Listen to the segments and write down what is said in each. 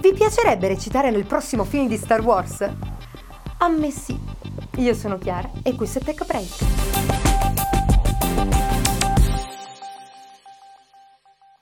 Vi piacerebbe recitare nel prossimo film di Star Wars? A me sì. Io sono Chiara e questo è Tech Break.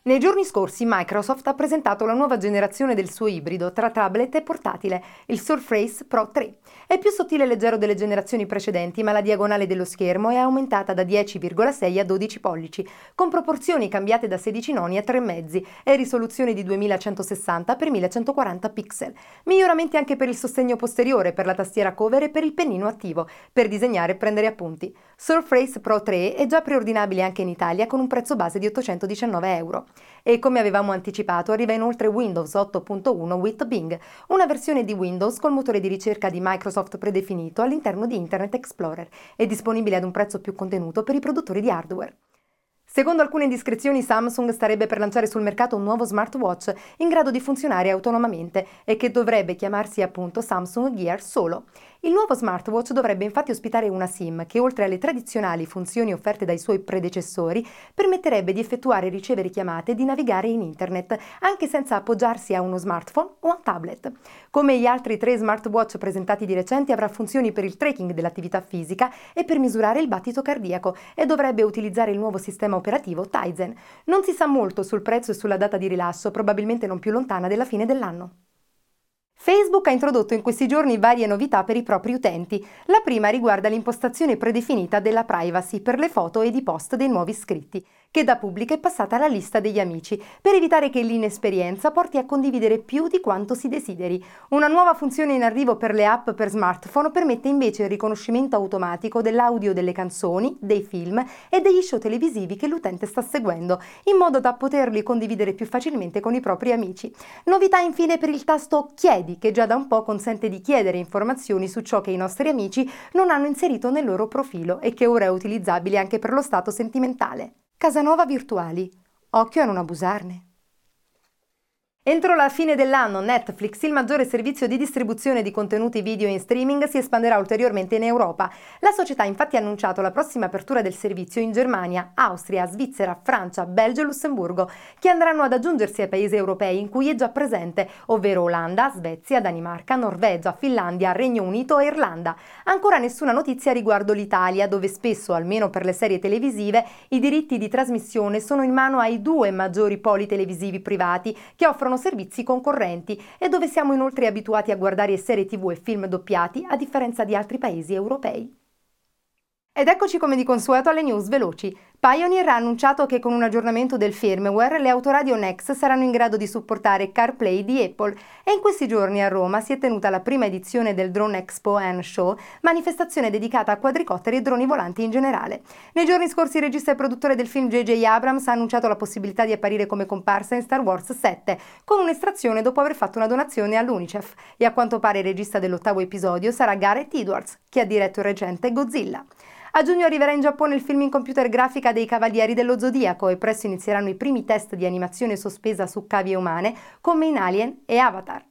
Nei giorni scorsi Microsoft ha presentato la nuova generazione del suo ibrido tra tablet e portatile, il Surface Pro 3. È più sottile e leggero delle generazioni precedenti, ma la diagonale dello schermo è aumentata da 10,6 a 12 pollici, con proporzioni cambiate da 16 noni a 3,5 e risoluzione di 2160 x 1140 pixel. Miglioramenti anche per il sostegno posteriore, per la tastiera cover e per il pennino attivo, per disegnare e prendere appunti. Surface Pro 3 è già preordinabile anche in Italia con un prezzo base di 819 euro. E come avevamo anticipato, arriva inoltre Windows 8.1 with Bing, una versione di Windows col motore di ricerca di Microsoft predefinito all'interno di Internet Explorer e disponibile ad un prezzo più contenuto per i produttori di hardware. Secondo alcune indiscrezioni, Samsung starebbe per lanciare sul mercato un nuovo smartwatch in grado di funzionare autonomamente e che dovrebbe chiamarsi appunto Samsung Gear Solo. Il nuovo smartwatch dovrebbe infatti ospitare una SIM che, oltre alle tradizionali funzioni offerte dai suoi predecessori, permetterebbe di effettuare e ricevere chiamate e di navigare in internet, anche senza appoggiarsi a uno smartphone o a un tablet. Come gli altri tre smartwatch presentati di recente, avrà funzioni per il tracking dell'attività fisica e per misurare il battito cardiaco e dovrebbe utilizzare il nuovo sistema operativo Tizen. Non si sa molto sul prezzo e sulla data di rilascio, probabilmente non più lontana della fine dell'anno. Facebook ha introdotto in questi giorni varie novità per i propri utenti. La prima riguarda l'impostazione predefinita della privacy per le foto ed i post dei nuovi iscritti che da pubblica è passata alla lista degli amici, per evitare che l'inesperienza porti a condividere più di quanto si desideri. Una nuova funzione in arrivo per le app per smartphone permette invece il riconoscimento automatico dell'audio delle canzoni, dei film e degli show televisivi che l'utente sta seguendo, in modo da poterli condividere più facilmente con i propri amici. Novità infine per il tasto Chiedi, che già da un po' consente di chiedere informazioni su ciò che i nostri amici non hanno inserito nel loro profilo e che ora è utilizzabile anche per lo stato sentimentale. Casanova Virtuali. Occhio a non abusarne. Entro la fine dell'anno Netflix, il maggiore servizio di distribuzione di contenuti video in streaming, si espanderà ulteriormente in Europa. La società infatti ha annunciato la prossima apertura del servizio in Germania, Austria, Svizzera, Francia, Belgio e Lussemburgo, che andranno ad aggiungersi ai paesi europei in cui è già presente, ovvero Olanda, Svezia, Danimarca, Norvegia, Finlandia, Regno Unito e Irlanda. Ancora nessuna notizia riguardo l'Italia, dove spesso, almeno per le serie televisive, i diritti di trasmissione sono in mano ai due maggiori poli televisivi privati che offrono servizi concorrenti e dove siamo inoltre abituati a guardare serie tv e film doppiati a differenza di altri paesi europei. Ed eccoci come di consueto alle news veloci. Pioneer ha annunciato che con un aggiornamento del firmware le autoradio Nex saranno in grado di supportare CarPlay di Apple e in questi giorni a Roma si è tenuta la prima edizione del Drone Expo and Show, manifestazione dedicata a quadricotteri e droni volanti in generale. Nei giorni scorsi il regista e produttore del film J.J. Abrams ha annunciato la possibilità di apparire come comparsa in Star Wars 7, con un'estrazione dopo aver fatto una donazione all'UNICEF e a quanto pare il regista dell'ottavo episodio sarà Gareth Edwards, che ha diretto il recente Godzilla. A giugno arriverà in Giappone il film in computer grafica dei Cavalieri dello Zodiaco e presto inizieranno i primi test di animazione sospesa su cavie umane come in Alien e Avatar.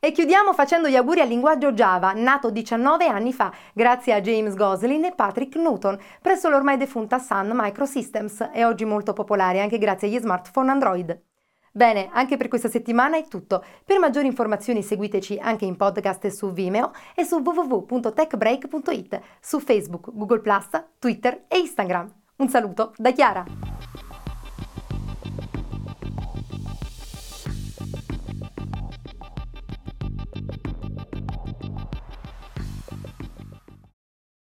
E chiudiamo facendo gli auguri al linguaggio Java, nato 19 anni fa, grazie a James Goslin e Patrick Newton, presso l'ormai defunta Sun Microsystems e oggi molto popolare anche grazie agli smartphone Android. Bene, anche per questa settimana è tutto. Per maggiori informazioni seguiteci anche in podcast su Vimeo e su www.techbreak.it, su Facebook, Google Twitter e Instagram. Un saluto da Chiara!